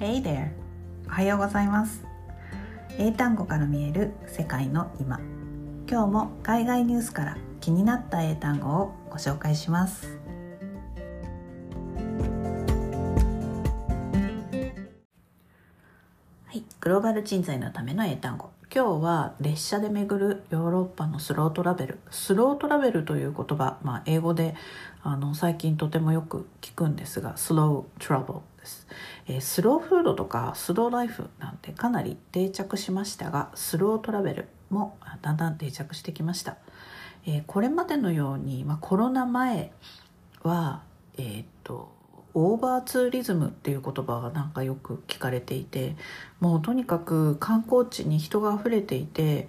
Hey there! おはようございます。英単語から見える世界の今。今日も海外ニュースから気になった英単語をご紹介します。はい。グローバル人材のための英単語。今日は列車で巡るヨーロッパのスロートラベル。スロートラベルという言葉、まあ、英語であの最近とてもよく聞くんですがスロートラベルです、え、スローフードとかスローライフなんてかなり定着しましたがスロートラベルもだんだん定着してきました、え、これまでのように、ま、コロナ前はえ、っとオーバーツーリズムっていう言葉がなんかよく聞かれていてもうとにかく観光地に人が溢れていて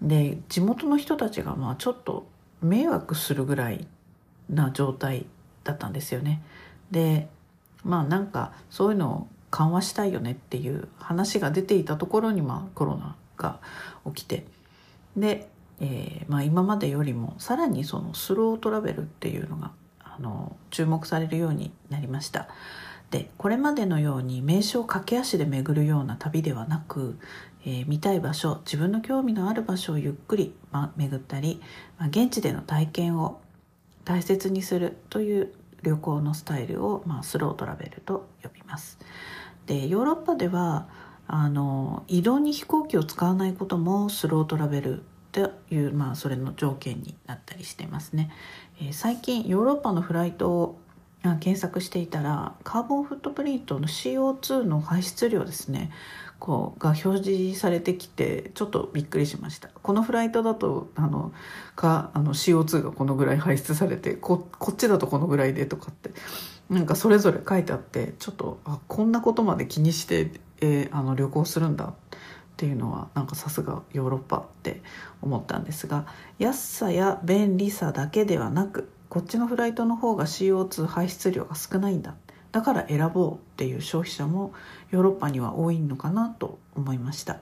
で地元の人たちがまあちょっと迷惑するぐらいな状態だったんですよね。でまあなんかそういうのを緩和したいよねっていう話が出ていたところにまあコロナが起きて。で、えーまあ、今までよりもさらにそのスロートラベルっていうのがあの注目されるようになりました。でこれまでのように名所を駆け足で巡るような旅ではなく、えー、見たい場所自分の興味のある場所をゆっくり、ま、巡ったり、まあ、現地での体験を大切にするという旅行のスタイルを、まあ、スロートラベルと呼びます。でヨーロッパではあの移動に飛行機を使わないこともスロートラベルという、まあ、それの条件になったりしていますね。えー、最近ヨーロッパのフライトを検索していたらカーボンフットプリントの CO2 の排出量ですね。こうが表示されてきてちょっとびっくりしました。このフライトだとあのかあの CO2 がこのぐらい排出されてここっちだとこのぐらいでとかってなんかそれぞれ書いてあってちょっとあこんなことまで気にして、えー、あの旅行するんだっていうのはなんかさすがヨーロッパって思ったんですが安さや便利さだけではなくこっちのフライトの方が CO2 排出量が少ないんだ。だから選ぼうっていう消費者もヨーロッパには多いのかなと思いました。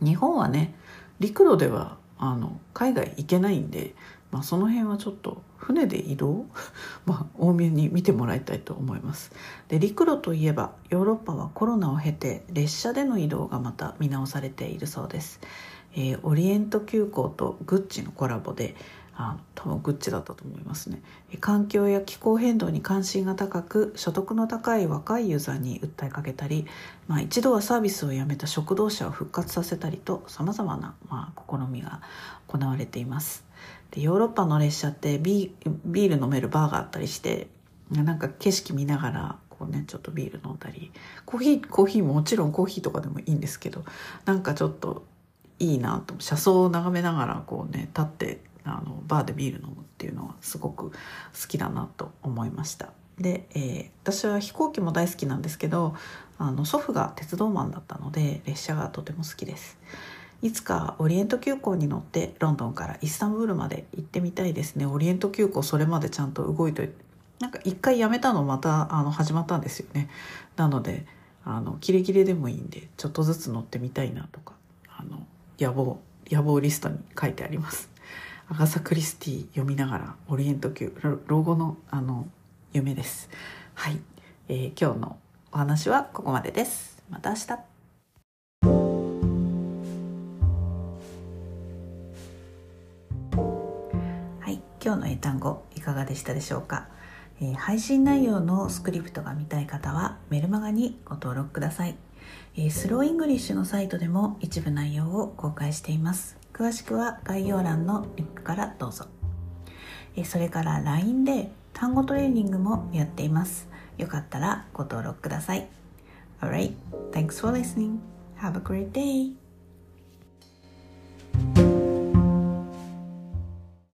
日本はね陸路ではあの海外行けないんでまあ、その辺はちょっと船で移動、まあ、多めに見てもらいたいと思います。で陸路といえばヨーロッパはコロナを経て列車での移動がまた見直されているそうです、えー、オリエント急行とグッチのコラボであ多分グッチだったと思いますね。環境や気候変動に関心が高く所得の高い若いユーザーに訴えかけたり、まあ、一度はサービスをやめた食堂車を復活させたりとさまざまな、まあ、試みが行われています。でヨーロッパの列車ってビビール飲めるバーがあったりしてなんか景色見ながらこうねちょっとビール飲んだりコーヒーコーヒーももちろんコーヒーとかでもいいんですけどなんかちょっといいなと車窓を眺めながらこうね立ってあのバーでビール飲むっていうのはすごく好きだなと思いました。で、えー、私は飛行機も大好きなんですけどあの祖父が鉄道マンだったので列車がとても好きです。いつかオリエント急行に乗ってロンドンからイスタンブールまで行ってみたいですね。オリエント急行それまでちゃんと動いといてなんか一回やめたのまたあの始まったんですよね。なのであのキレキレでもいいんでちょっとずつ乗ってみたいなとかあの野望野望リストに書いてあります。アガサ・クリスティ読みながらオリエント級老後のあの夢です。はい、えー、今日のお話はここまでです。また明日。はい。今日の英単語いかがでしたでしょうか、えー、配信内容のスクリプトが見たい方はメルマガにご登録ください、えー、スローイングリッシュのサイトでも一部内容を公開しています。詳しくは概要欄のリンクからどうぞそれから LINE で単語トレーニングもやっていますよかったらご登録ください Alright, thanks for listening. Have a great day.